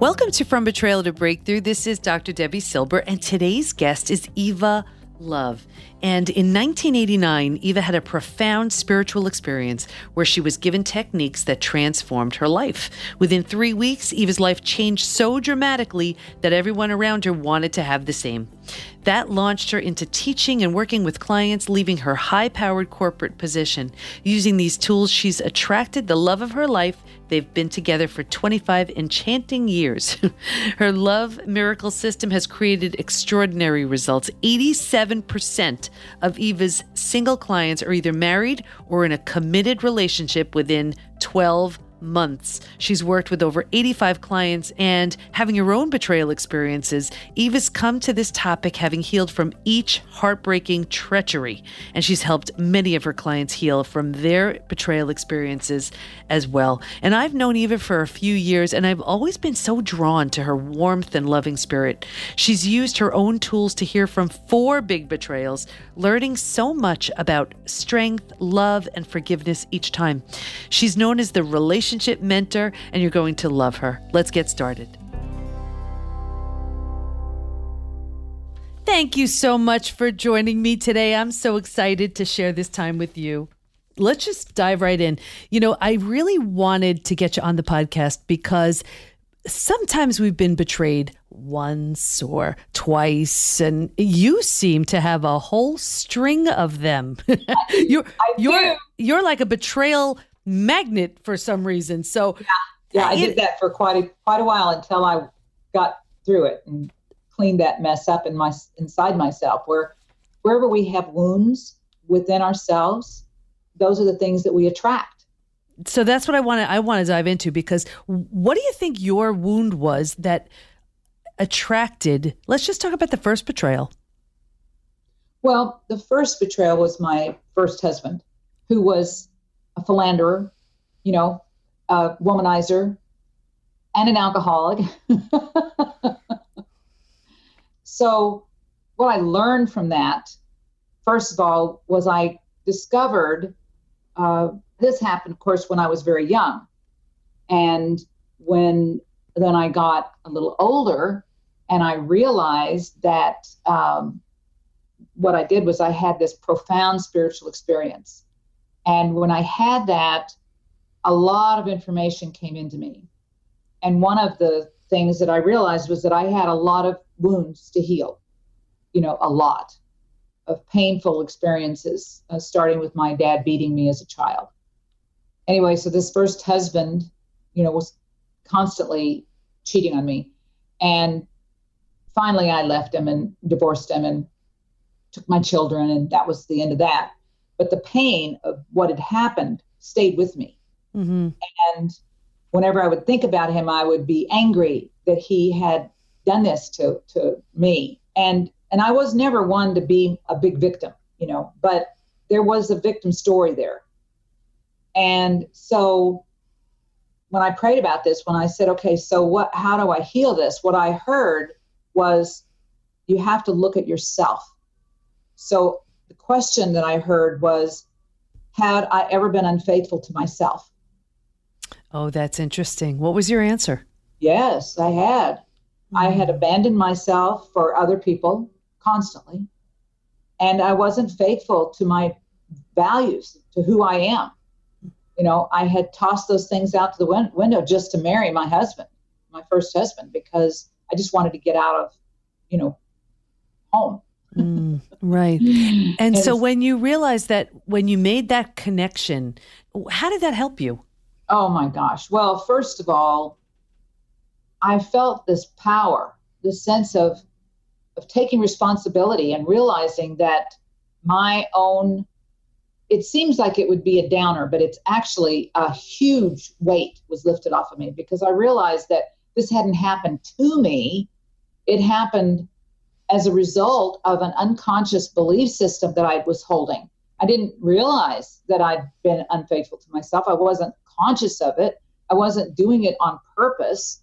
Welcome to From Betrayal to Breakthrough. This is Dr. Debi Silber, and today's guest is Eva Love. And in 1989, Eva had a profound spiritual experience where she was given techniques that transformed her life. Within three weeks, Eva's life changed so dramatically that everyone around her wanted to have the same. That launched her into teaching and working with clients, leaving her high powered corporate position. Using these tools, she's attracted the love of her life. They've been together for 25 enchanting years. her love miracle system has created extraordinary results. 87% of Eva's single clients are either married or in a committed relationship within 12 months. She's worked with over 85 clients and having her own betrayal experiences, Eva's come to this topic having healed from each heartbreaking treachery. And she's helped many of her clients heal from their betrayal experiences as well. And I've known Eva for a few years and I've always been so drawn to her warmth and loving spirit. She's used her own tools to hear from four big betrayals, learning so much about strength, love, and forgiveness each time. She's known as the relationship relationship mentor, and you're going to love her. Let's get started. Thank you so much for joining me today. I'm so excited to share this time with you. Let's just dive right in. You know, I really wanted to get you on the podcast because sometimes we've been betrayed once or twice and you seem to have a whole string of them you're you're you're like a betrayal magnet for some reason. So yeah, yeah I it, did that for quite a quite a while until I got through it and cleaned that mess up in my inside myself. Where wherever we have wounds within ourselves, those are the things that we attract. So that's what I want to I want to dive into because what do you think your wound was that attracted? Let's just talk about the first betrayal. Well, the first betrayal was my first husband, who was a philanderer, you know, a womanizer, and an alcoholic. so, what I learned from that, first of all, was I discovered uh, this happened, of course, when I was very young. And when then I got a little older and I realized that um, what I did was I had this profound spiritual experience. And when I had that, a lot of information came into me. And one of the things that I realized was that I had a lot of wounds to heal, you know, a lot of painful experiences, uh, starting with my dad beating me as a child. Anyway, so this first husband, you know, was constantly cheating on me. And finally, I left him and divorced him and took my children, and that was the end of that but the pain of what had happened stayed with me. Mm-hmm. And whenever I would think about him, I would be angry that he had done this to to me. And and I was never one to be a big victim, you know, but there was a victim story there. And so when I prayed about this, when I said, okay, so what how do I heal this? What I heard was you have to look at yourself. So the question that I heard was, had I ever been unfaithful to myself? Oh, that's interesting. What was your answer? Yes, I had. Mm-hmm. I had abandoned myself for other people constantly, and I wasn't faithful to my values, to who I am. You know, I had tossed those things out to the win- window just to marry my husband, my first husband, because I just wanted to get out of, you know, home. Mm, right. And so when you realized that when you made that connection, how did that help you? Oh my gosh. Well, first of all, I felt this power, this sense of of taking responsibility and realizing that my own it seems like it would be a downer, but it's actually a huge weight was lifted off of me because I realized that this hadn't happened to me. It happened as a result of an unconscious belief system that I was holding. I didn't realize that I'd been unfaithful to myself. I wasn't conscious of it. I wasn't doing it on purpose.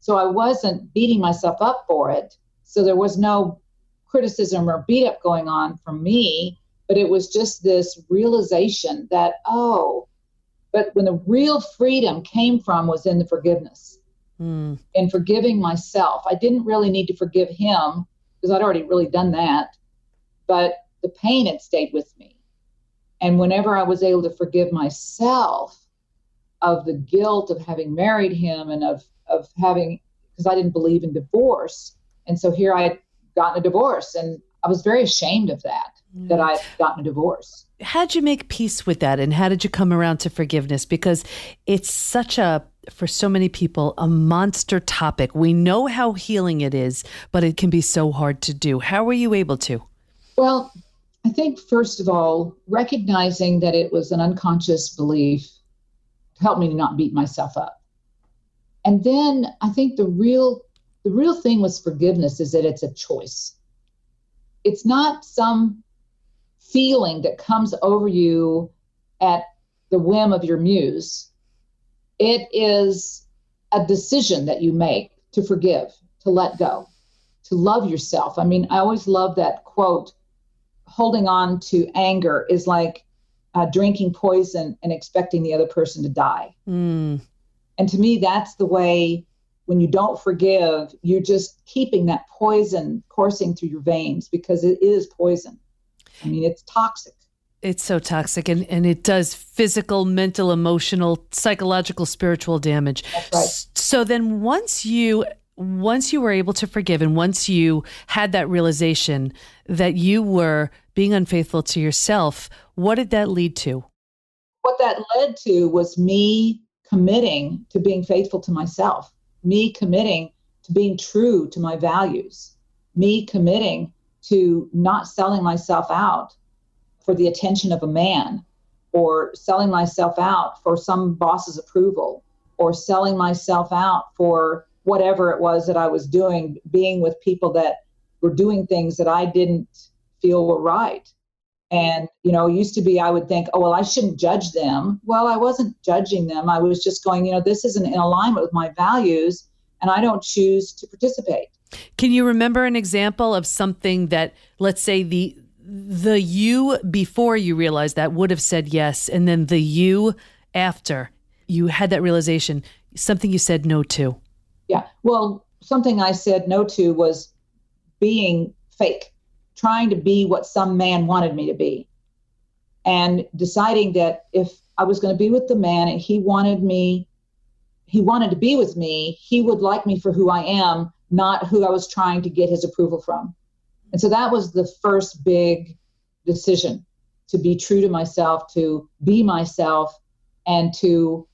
So I wasn't beating myself up for it. So there was no criticism or beat up going on from me, but it was just this realization that, oh, but when the real freedom came from was in the forgiveness. mm. and forgiving myself. I didn't really need to forgive him because I'd already really done that, but the pain had stayed with me. And whenever I was able to forgive myself of the guilt of having married him and of, of having, because I didn't believe in divorce. And so here I had gotten a divorce and I was very ashamed of that, mm. that I had gotten a divorce how'd you make peace with that and how did you come around to forgiveness? Because it's such a for so many people a monster topic. We know how healing it is but it can be so hard to do. How were you able to? Well i think first of all recognizing that it was an unconscious belief helped me to not beat myself up. And then i think the real the real thing with forgiveness is that it's a choice. It's not some feeling that comes over you at the whim of your muse. It is a decision that you make to forgive, to let go, to love yourself. I mean, I always love that quote holding on to anger is like uh, drinking poison and expecting the other person to die. Mm. And to me, that's the way when you don't forgive, you're just keeping that poison coursing through your veins because it is poison. I mean, it's toxic. It's so toxic and, and it does physical, mental, emotional, psychological, spiritual damage. Right. So then once you once you were able to forgive and once you had that realization that you were being unfaithful to yourself, what did that lead to? What that led to was me committing to being faithful to myself, me committing to being true to my values, me committing to not selling myself out for the attention of a man or selling myself out for some boss's approval or selling myself out for whatever it was that I was doing, being with people that were doing things that I didn't feel were right. And, you know, used to be I would think, oh, well, I shouldn't judge them. Well, I wasn't judging them. I was just going, you know, this isn't in alignment with my values, and I don't choose to participate. Can you remember an example of something that, let's say, the the you before you realized that would have said yes, and then the you after you had that realization, something you said no to? Yeah. Well, something I said no to was being fake, trying to be what some man wanted me to be, and deciding that if I was going to be with the man and he wanted me, he wanted to be with me, he would like me for who I am not who I was trying to get his approval from. And so that was the first big decision to be true to myself, to be myself, and to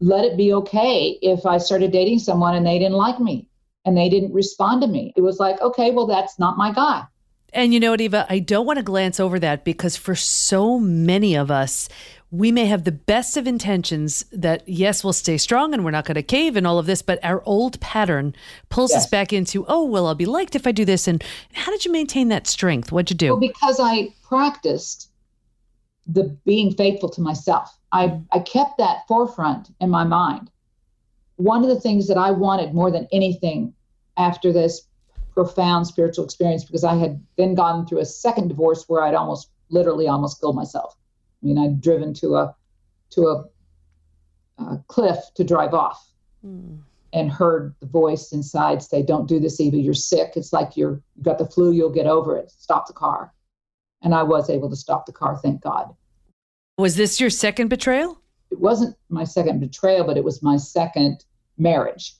let it be okay if I started dating someone and they didn't like me and they didn't respond to me. It was like, okay, well, that's not my guy. And you know what, Eva, I don't want to glance over that because for so many of us, we may have the best of intentions that yes we'll stay strong and we're not going to cave and all of this but our old pattern pulls yes. us back into oh well i'll be liked if i do this. And how did you maintain that strength? What'd you do? Well, because i practiced the being faithful to myself. I i kept that forefront in my mind. One of the things that i wanted more than anything after this profound spiritual experience because i had then gone through a second divorce where i'd almost literally almost killed myself I mean, I'd driven to a to a, a cliff to drive off, mm. and heard the voice inside say, "Don't do this, Eva. You're sick. It's like you're you got the flu. You'll get over it. Stop the car." And I was able to stop the car. Thank God. Was this your second betrayal? It wasn't my second betrayal, but it was my second marriage.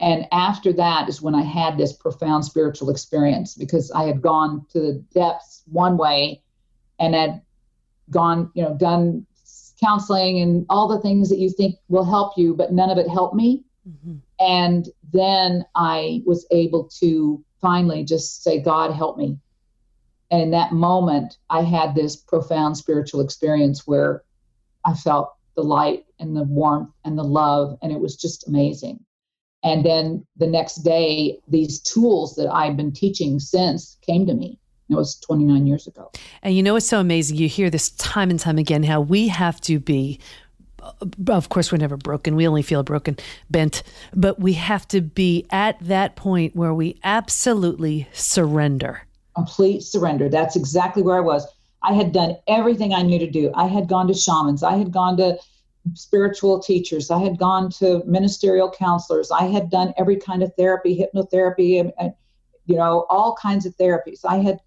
And after that is when I had this profound spiritual experience because I had gone to the depths one way and had gone, you know, done counseling and all the things that you think will help you, but none of it helped me. Mm-hmm. And then I was able to finally just say, God, help me. And in that moment, I had this profound spiritual experience where I felt the light and the warmth and the love, and it was just amazing. And then the next day, these tools that I've been teaching since came to me. It was 29 years ago. And you know, it's so amazing. You hear this time and time again how we have to be of course we're never broken we only feel broken bent but we have to be at that point where we absolutely surrender complete surrender that's exactly where i was i had done everything i knew to do i had gone to shamans i had gone to spiritual teachers. I had gone to ministerial counselors. I had done every kind of therapy, hypnotherapy, and, and you know, all kinds of therapies. I had,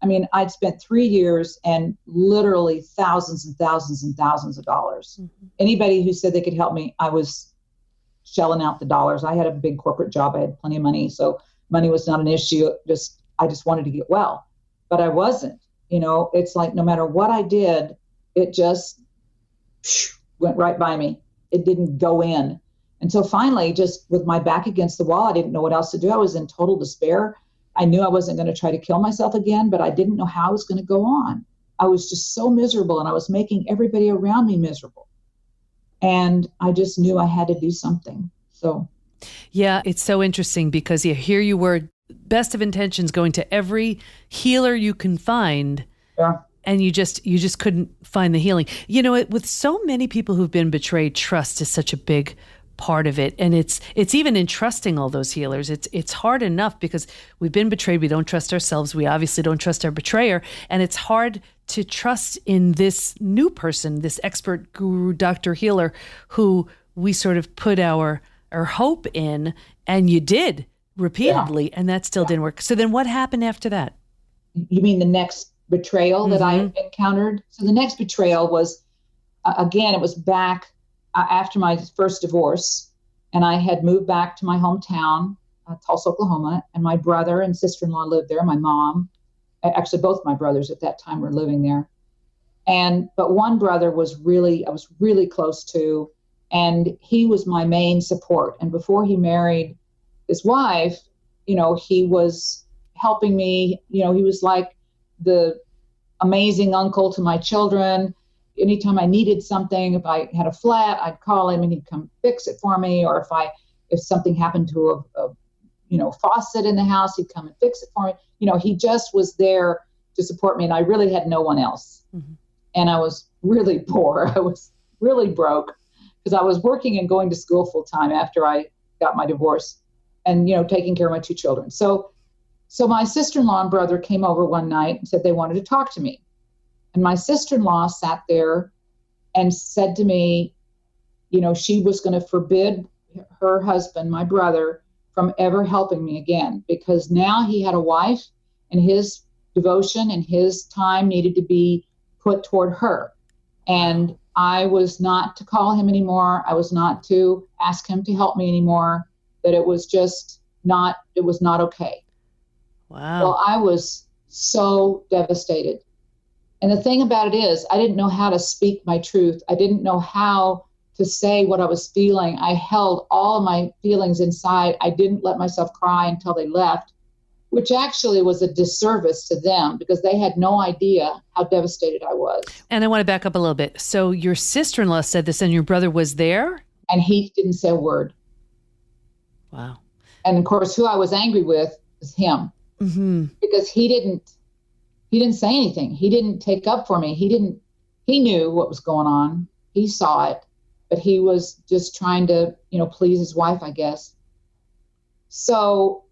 I mean, I'd spent three years and literally thousands and thousands and thousands of dollars. Mm-hmm. Anybody who said they could help me, I was shelling out the dollars. I had a big corporate job. I had plenty of money, so money was not an issue. Just I just wanted to get well, but I wasn't. You know, it's like no matter what I did, it just went right by me. It didn't go in. And so finally, just with my back against the wall, I didn't know what else to do. I was in total despair. I knew I wasn't going to try to kill myself again, but I didn't know how I was going to go on. I was just so miserable and I was making everybody around me miserable. And I just knew I had to do something. So, yeah, it's so interesting because yeah, here you were, best of intentions, going to every healer you can find. Yeah and you just you just couldn't find the healing you know it, with so many people who've been betrayed trust is such a big part of it and it's it's even in trusting all those healers it's it's hard enough because we've been betrayed we don't trust ourselves we obviously don't trust our betrayer and it's hard to trust in this new person this expert guru doctor healer who we sort of put our our hope in and you did repeatedly yeah. and that still yeah. didn't work so then what happened after that you mean the next betrayal mm-hmm. that I mm-hmm. encountered. So the next betrayal was, uh, again, it was back uh, after my first divorce, and I had moved back to my hometown, uh, Tulsa, Oklahoma, and my brother and sister in law lived there. My mom, actually, both my brothers at that time were living there. And but one brother was really, I was really close to, and he was my main support. And before he married his wife, you know, he was helping me. You know, he was like the amazing uncle to my children. Anytime I needed something, if I had a flat, I'd call him and he'd come fix it for me. Or if I if something happened to a, a you know faucet in the house, he'd come and fix it for me. You know, he just was there to support me, and I really had no one else. Mm-hmm. And I was really poor. I was really broke because I was working and going to school full time after I got my divorce, and you know taking care of my two children. So so my sister in law and brother came over one night and said they wanted to talk to me. And my sister in law sat there and said to me, you know, she was going to forbid her husband, my brother, from ever helping me again because now he had a wife and his devotion and his time needed to be put toward her. And I was not to call him anymore. I was not to ask him to help me anymore. That it was just not, it was not okay. Wow. Well, I was so devastated. And the thing about it is, I didn't know how to speak my truth. I didn't know how to say what I was feeling. I held all my feelings inside. I didn't let myself cry until they left, which actually was a disservice to them because they had no idea how devastated I was. And I want to back up a little bit. So your sister in law said this, and your brother was there? And he didn't say a word. Wow. And of course, who I was angry with was him mm-hmm. because he didn't he didn't say anything. He didn't take up for me. He didn't. He knew what was going on. He saw it, but he was just trying to you know please his wife, I guess. So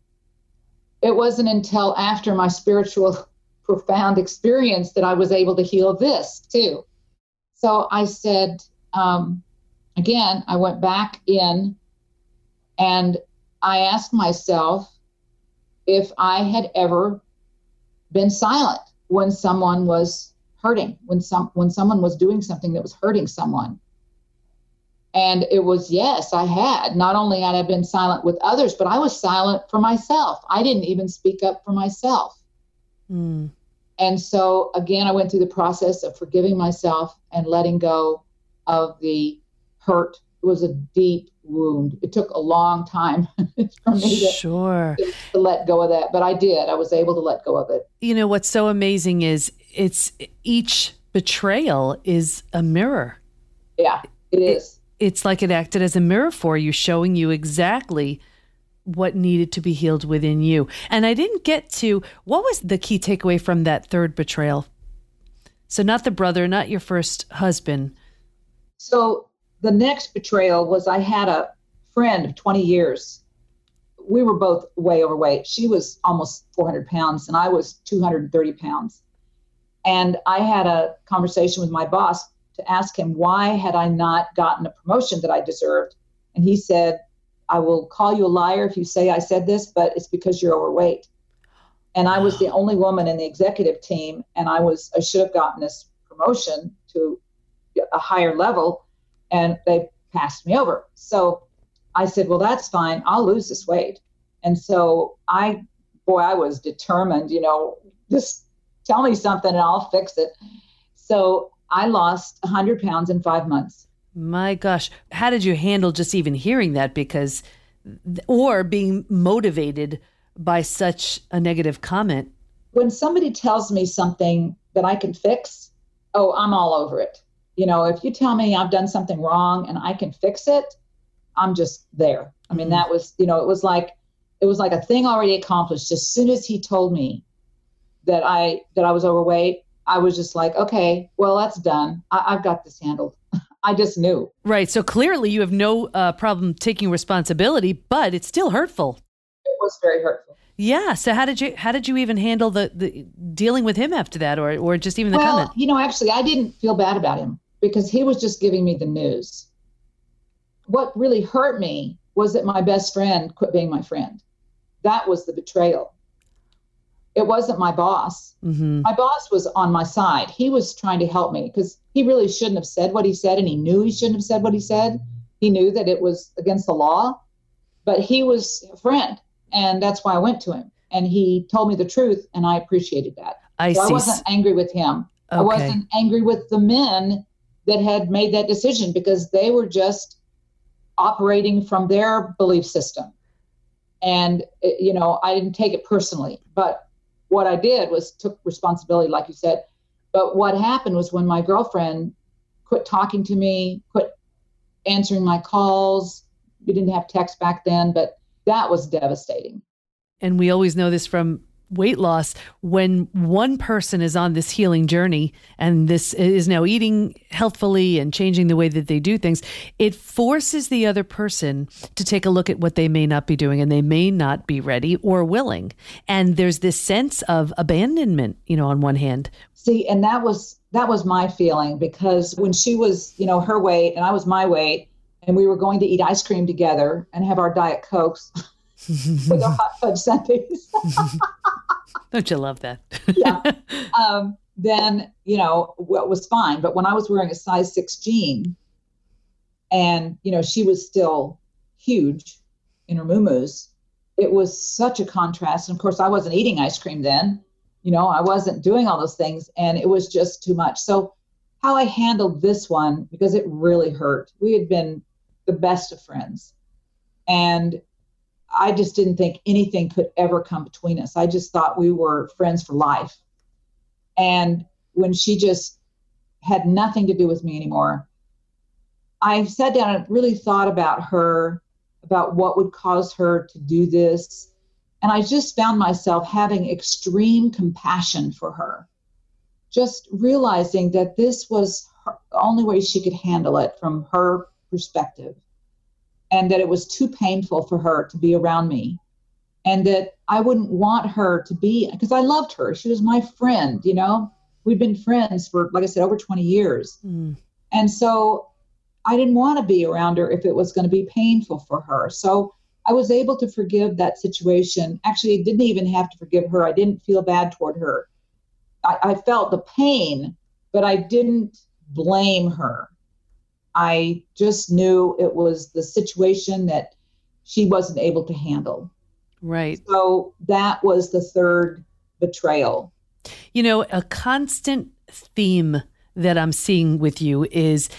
it wasn't until after my spiritual profound experience that I was able to heal this too. So I said, um, again, I went back in and I asked myself, if I had ever been silent when someone was hurting, when some when someone was doing something that was hurting someone. And it was yes, I had. Not only had I been silent with others, but I was silent for myself. I didn't even speak up for myself. Mm. And so again, I went through the process of forgiving myself and letting go of the hurt. It was a deep, wound. It took a long time for me to, sure. to, let go of that, but I did. I was able to let go of it. You know what's so amazing is it's each betrayal is a mirror. Yeah, it is. It, it's like it acted as a mirror for you, showing you exactly what needed to be healed within you. And I didn't get to what was the key takeaway from that third betrayal? So, not the brother, not your first husband. So, the next betrayal was I had a friend of 20 years. We were both way overweight. She was almost 400 pounds, and I was 230 pounds. And I had a conversation with my boss to ask him why had I not gotten a promotion that I deserved. And he said, I will call you a liar if you say I said this, but it's because you're overweight. And I was the only woman in the executive team, and I was I should have gotten this promotion to a higher level, and they passed me over. So I said, Well, that's fine. I'll lose this weight. And so I, boy, I was determined, you know, just tell me something and I'll fix it. So I lost 100 pounds in five months. My gosh. How did you handle just even hearing that? Because, or being motivated by such a negative comment? When somebody tells me something that I can fix, oh, I'm all over it. You know, if you tell me I've done something wrong and I can fix it, I'm just there. I mean, mm-hmm. that was, you know, it was like, it was like a thing already accomplished. As soon as he told me that I that I was overweight, I was just like, okay, well, that's done. I, have got this handled. I just knew. Right. So clearly, you have no uh, problem taking responsibility, but it's still hurtful. It was very hurtful. Yeah. So how did you how did you even handle the, the dealing with him after that, or or just even the well, comment? You know, actually, I didn't feel bad about him because he was just giving me the news. What really hurt me was that my best friend quit being my friend. That was the betrayal it wasn't my boss. Mm-hmm. My boss was on my side. He was trying to help me because he really shouldn't have said what he said, and he knew he shouldn't have said what he said. He knew that it was against the law, but he was a friend, and that's why I went to him. And he told me the truth, and I appreciated that. I so I wasn't angry with him. Okay. I wasn't angry with the men that had made that decision because they were just operating from their belief system. And, you know, I didn't take it personally, but what I did was took responsibility, like you said. But what happened was when my girlfriend quit talking to me, quit answering my calls. We didn't have text back then, but that was devastating. And we always know this from weight loss when one person is on this healing journey and this is now eating healthfully and changing the way that they do things it forces the other person to take a look at what they may not be doing and they may not be ready or willing. And there's this sense of abandonment you know on one hand. See and that was that was my feeling because when she was you know her weight and I was my weight and we were going to eat ice cream together and have our diet cokes with our hot fudge sundaes Don't you love that? yeah. Um, then, you know, what was fine. But when I was wearing a size six jean and, you know, she was still huge in her moo it was such a contrast. And of course, I wasn't eating ice cream then. You know, I wasn't doing all those things and it was just too much. So, how I handled this one, because it really hurt, we had been the best of friends. And I just didn't think anything could ever come between us. I just thought we were friends for life. And when she just had nothing to do with me anymore, I sat down and really thought about her, about what would cause her to do this. And I just found myself having extreme compassion for her, just realizing that this was her, the only way she could handle it from her perspective and that it was too painful for her to be around me and that I wouldn't want her to be because I loved her. She was my friend, you know. We've been friends for like I said over 20 years. Mm. And so I didn't want to be around her if it was going to be painful for her. So I was able to forgive that situation. Actually, I didn't even have to forgive her. I didn't feel bad toward her. I, I felt the pain, but I didn't blame her. I just knew it was the situation that she wasn't able to handle. Right. So that was the third betrayal. You know, a constant theme that I'm seeing with you is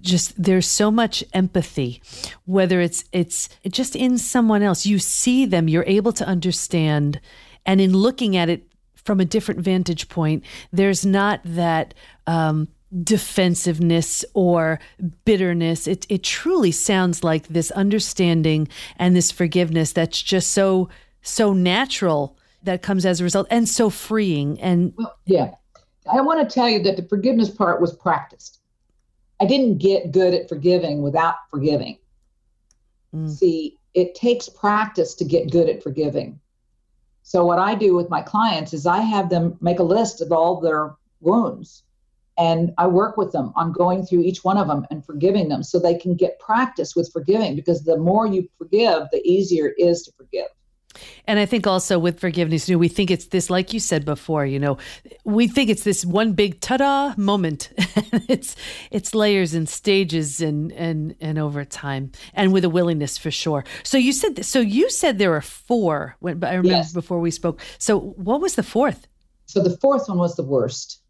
just there's so much empathy whether it's it's just in someone else you see them you're able to understand and in looking at it from a different vantage point there's not that um, defensiveness or bitterness. It it truly sounds like this understanding and this forgiveness that's just so so natural that comes as a result and so freeing and well, yeah. I want to tell you that the forgiveness part was practiced. I didn't get good at forgiving without forgiving. Mm. See, it takes practice to get good at forgiving. So what I do with my clients is I have them make a list of all their wounds and I work with them on going through each one of them and forgiving them so they can get practice with forgiving because the more you forgive, the easier it is to forgive. And I think also with forgiveness, you know, we think it's this, like you said before, you know, we think it's this one big ta-da moment. it's it's layers and stages and and and over time, and with a willingness for sure. So you said so you said there are four. When I remember yes. before we spoke. So what was the fourth? So the fourth one was the worst.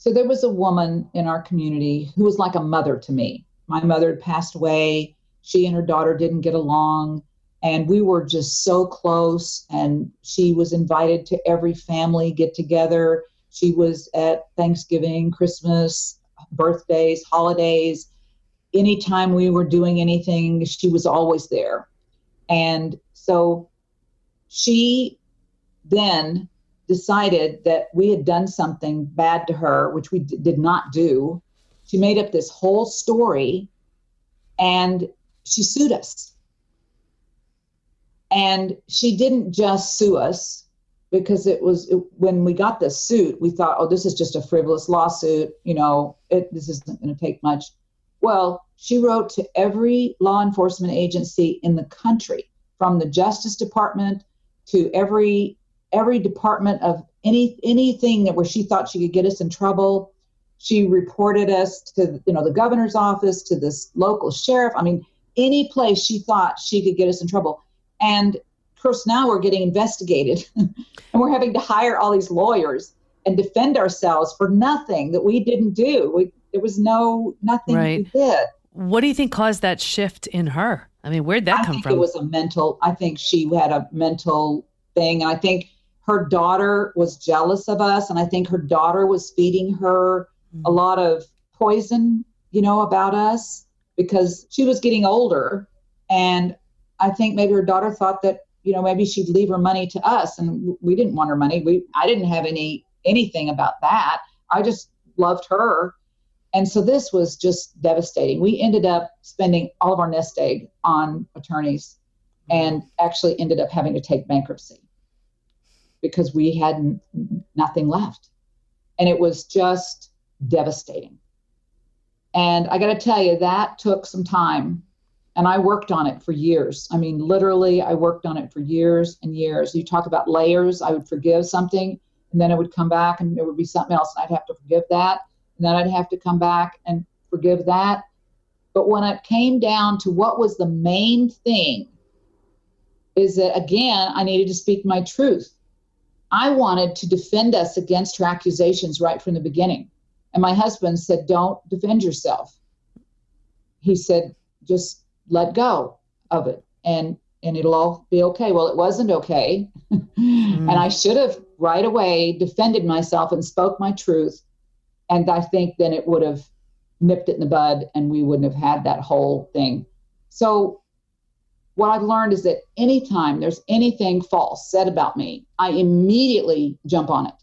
So there was a woman in our community who was like a mother to me. My mother had passed away. She and her daughter didn't get along. And we were just so close. And she was invited to every family get together. She was at Thanksgiving, Christmas, birthdays, holidays. Anytime we were doing anything, she was always there. And so she then decided that we had done something bad to her, which we d- did not do. She made up this whole story and she sued us. And she didn't just sue us because it was it, when we got the suit, we thought, oh, this is just a frivolous lawsuit. You know, it, this isn't going to take much. Well, she wrote to every law enforcement agency in the country, from the Justice Department to every every department of any anything that where she thought she could get us in trouble. She reported us to you know the governor's office, to this local sheriff. I mean, any place she thought she could get us in trouble. And of course, now we're getting investigated, and we're having to hire all these lawyers and defend ourselves for nothing that we didn't do. We, there was no nothing right. we did. What do you think caused that shift in her? I mean, where'd that come from? I come think from? It was a mental. I think she had a mental thing, and I think her daughter was jealous of us and i think her daughter was feeding her mm-hmm. a lot of poison you know about us because she was getting older. And i think maybe her daughter thought that you know maybe she'd leave her money to us and we didn't want her money. We i didn't have any anything about that. I just loved her. And so this was just devastating. We ended up spending all of our nest egg on attorneys and actually ended up having to take bankruptcy because we had nothing left. And it was just devastating. And I got to tell you, that took some time. And I worked on it for years. I mean, literally, I worked on it for years and years. You talk about layers, I would forgive something, and then it would come back and there would be something else, and I'd have to forgive that. And then I'd have to come back and forgive that. But when it came down to what was the main thing, is that again, I needed to speak my truth. I wanted to defend us against her accusations right from the beginning. And my husband said, Don't defend yourself. He said, Just let go of it and and it'll all be okay. Well, it wasn't okay. mm. And I should have right away defended myself and spoke my truth. And I think then it would have nipped it in the bud and we wouldn't have had that whole thing. So what I've learned is that anytime there's anything false said about me, I immediately jump on it.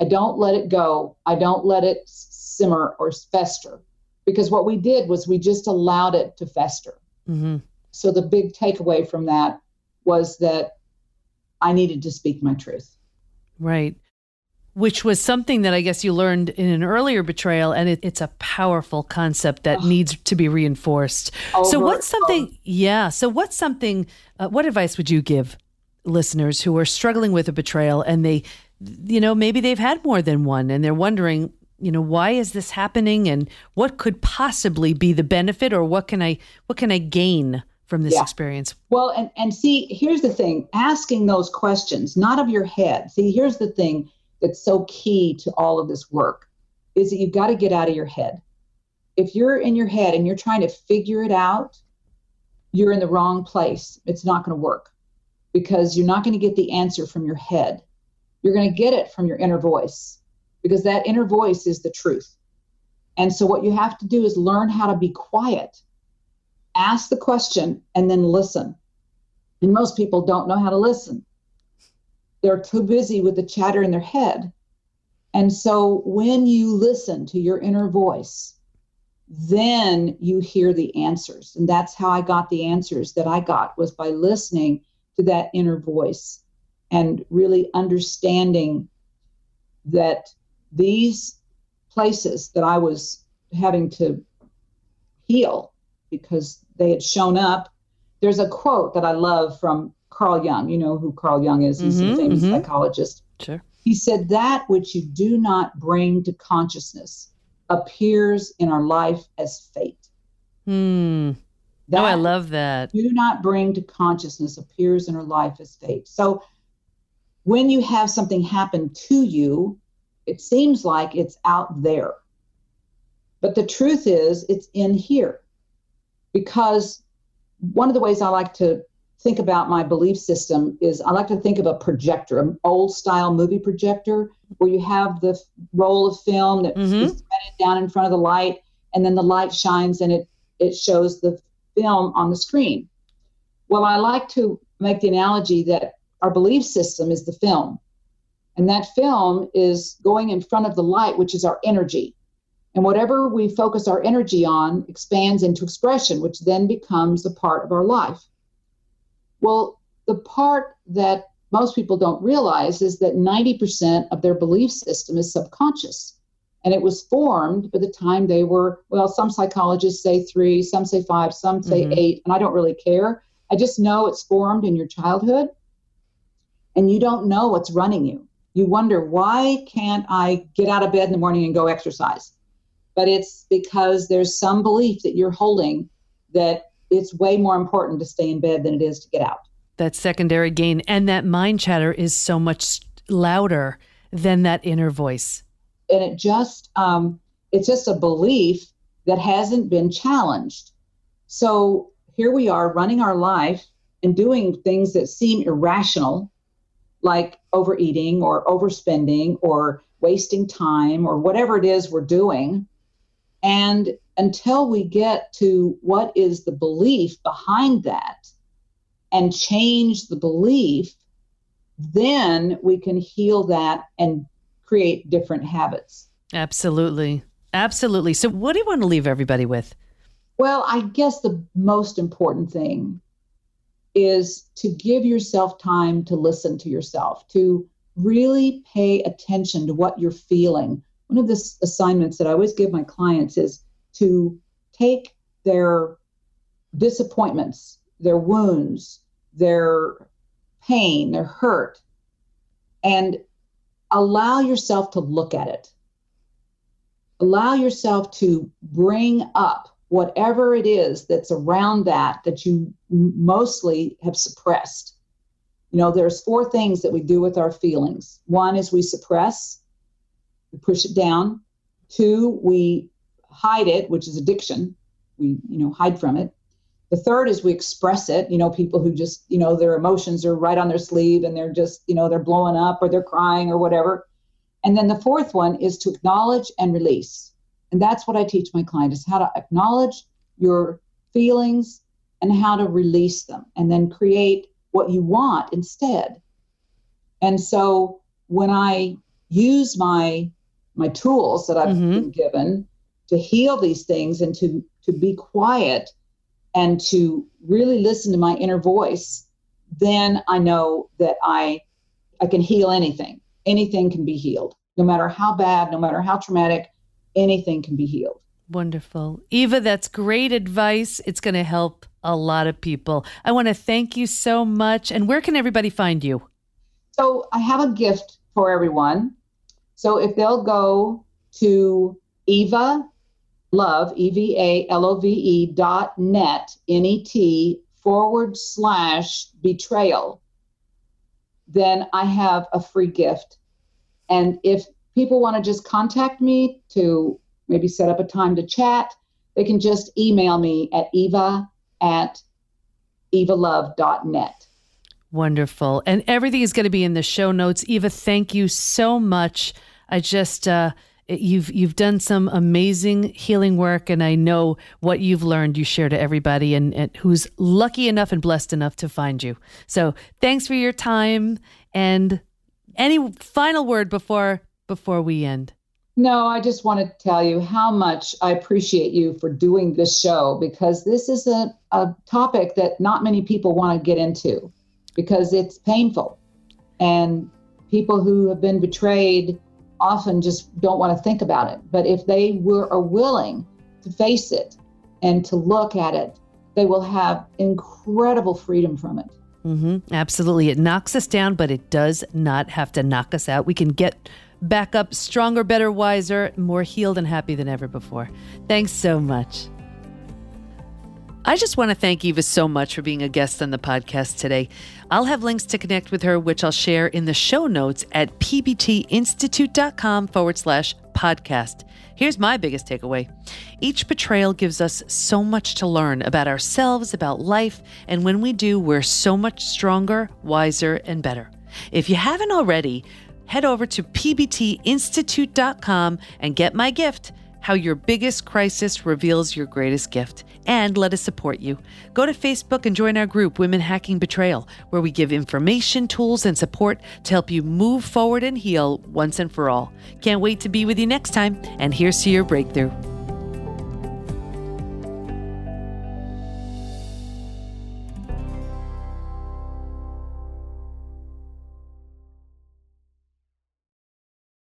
I don't let it go. I don't let it simmer or fester because what we did was we just allowed it to fester. Mm-hmm. So the big takeaway from that was that I needed to speak my truth. Right which was something that I guess you learned in an earlier betrayal, and it, it's a powerful concept that oh. needs to be reinforced. Over, so, what's something? Over. Yeah. So, what's something? Uh, what advice would you give listeners who are struggling with a betrayal and they, you know, maybe they've had more than one, and they're wondering, you know, why is this happening, and what could possibly be the benefit, or what can I, what can I gain? from this yeah. experience? Well, and, and see, here's the thing asking those questions, not of your head. See, here's the thing that's so key to all of this work is that you've got to get out of your head. If you're in your head and you're trying to figure it out, you're in the wrong place. It's not going to work because you're not going to get the answer from your head. You're going to get it from your inner voice because that inner voice is the truth. And so, what you have to do is learn how to be quiet, ask the question, and then listen. And most people don't know how to listen they're too busy with the chatter in their head. And so when you listen to your inner voice, then you hear the answers. And that's how I got the answers that I got was by listening to that inner voice and really understanding that these places that I was having to heal because they had shown up. There's a quote that I love from Carl Jung. You know who Carl Jung is? He's mm-hmm, a famous mm-hmm. psychologist. Sure. He said, That which you do not bring to consciousness appears in our life as fate. Hmm. That oh, I love that. Do not bring to consciousness appears in our life as fate. So when you have something happen to you, it seems like it's out there. But the truth is, it's in here. Because one of the ways I like to think about my belief system is I like to think of a projector, an old style movie projector, where you have the roll of film that mm-hmm. is down in front of the light, and then the light shines and it it shows the film on the screen. Well, I like to make the analogy that our belief system is the film, and that film is going in front of the light, which is our energy. And whatever we focus our energy on expands into expression, which then becomes a part of our life. Well, the part that most people don't realize is that 90% of their belief system is subconscious. And it was formed by the time they were, well, some psychologists say three, some say five, some say mm-hmm. eight, and I don't really care. I just know it's formed in your childhood, and you don't know what's running you. You wonder, why can't I get out of bed in the morning and go exercise? But it's because there's some belief that you're holding that it's way more important to stay in bed than it is to get out. That secondary gain and that mind chatter is so much louder than that inner voice. And it just, um, it's just a belief that hasn't been challenged. So here we are running our life and doing things that seem irrational, like overeating or overspending or wasting time or whatever it is we're doing. And until we get to what is the belief behind that and change the belief, then we can heal that and create different habits. Absolutely. Absolutely. So, what do you want to leave everybody with? Well, I guess the most important thing is to give yourself time to listen to yourself, to really pay attention to what you're feeling. One of the assignments that I always give my clients is to take their disappointments, their wounds, their pain, their hurt, and allow yourself to look at it. Allow yourself to bring up whatever it is that's around that that you mostly have suppressed. You know, there's four things that we do with our feelings. One is we suppress, we push it down. Two, we hide it, which is addiction. We, you know, hide from it. The third is we express it. You know, people who just, you know, their emotions are right on their sleeve and they're just, you know, they're blowing up or they're crying or whatever. And then the fourth one is to acknowledge and release. And that's what I teach my clients is how to acknowledge your feelings and how to release them and then create what you want instead. And so when I use my my tools that I've mm-hmm. been given to heal these things and to to be quiet and to really listen to my inner voice, then I know that I I can heal anything. Anything can be healed. No matter how bad, no matter how traumatic, anything can be healed. Wonderful. Eva, that's great advice. It's going to help a lot of people. I want to thank you so much. And where can everybody find you? So, I have a gift for everyone. So, if they'll go to Eva love, E V A L O V E dot net, N E T forward slash betrayal, then I have a free gift. And if people want to just contact me to maybe set up a time to chat, they can just email me at eva at evalove.net. Wonderful. And everything is going to be in the show notes. Eva, thank you so much. I just, uh, you've you've done some amazing healing work and i know what you've learned you share to everybody and, and, who's lucky enough and blessed enough to find you so thanks for your time and any final word before before we end no i just want to tell you how much i appreciate you for doing this show because this is a, a topic that not many people want to get into because it's painful and people who have been betrayed often just don't want to think about it. But if they were, are willing to face it and to look at it, they will have incredible freedom from it. Mm-hmm. Absolutely. It knocks us down, but it does not have to knock us out. We can get back up stronger, better, wiser, more healed, and happy than ever before. Thanks so much. I just want to thank Eva so much for being a guest on the podcast today. I'll have links to connect with her, which I'll share in the show notes at pbtinstitute.com forward slash podcast. Here's my biggest takeaway each betrayal gives us so much to learn about ourselves, about life, and when we do, we're so much stronger, wiser, and better. If you haven't already, head over to pbtinstitute.com and get my gift how your biggest crisis reveals your greatest gift, and let us support you. Go to Facebook and join our group, Women Hacking Betrayal, where we give information, tools, and support to help you move forward and heal once and for all. Can't wait to be with you next time, and here's to your breakthrough.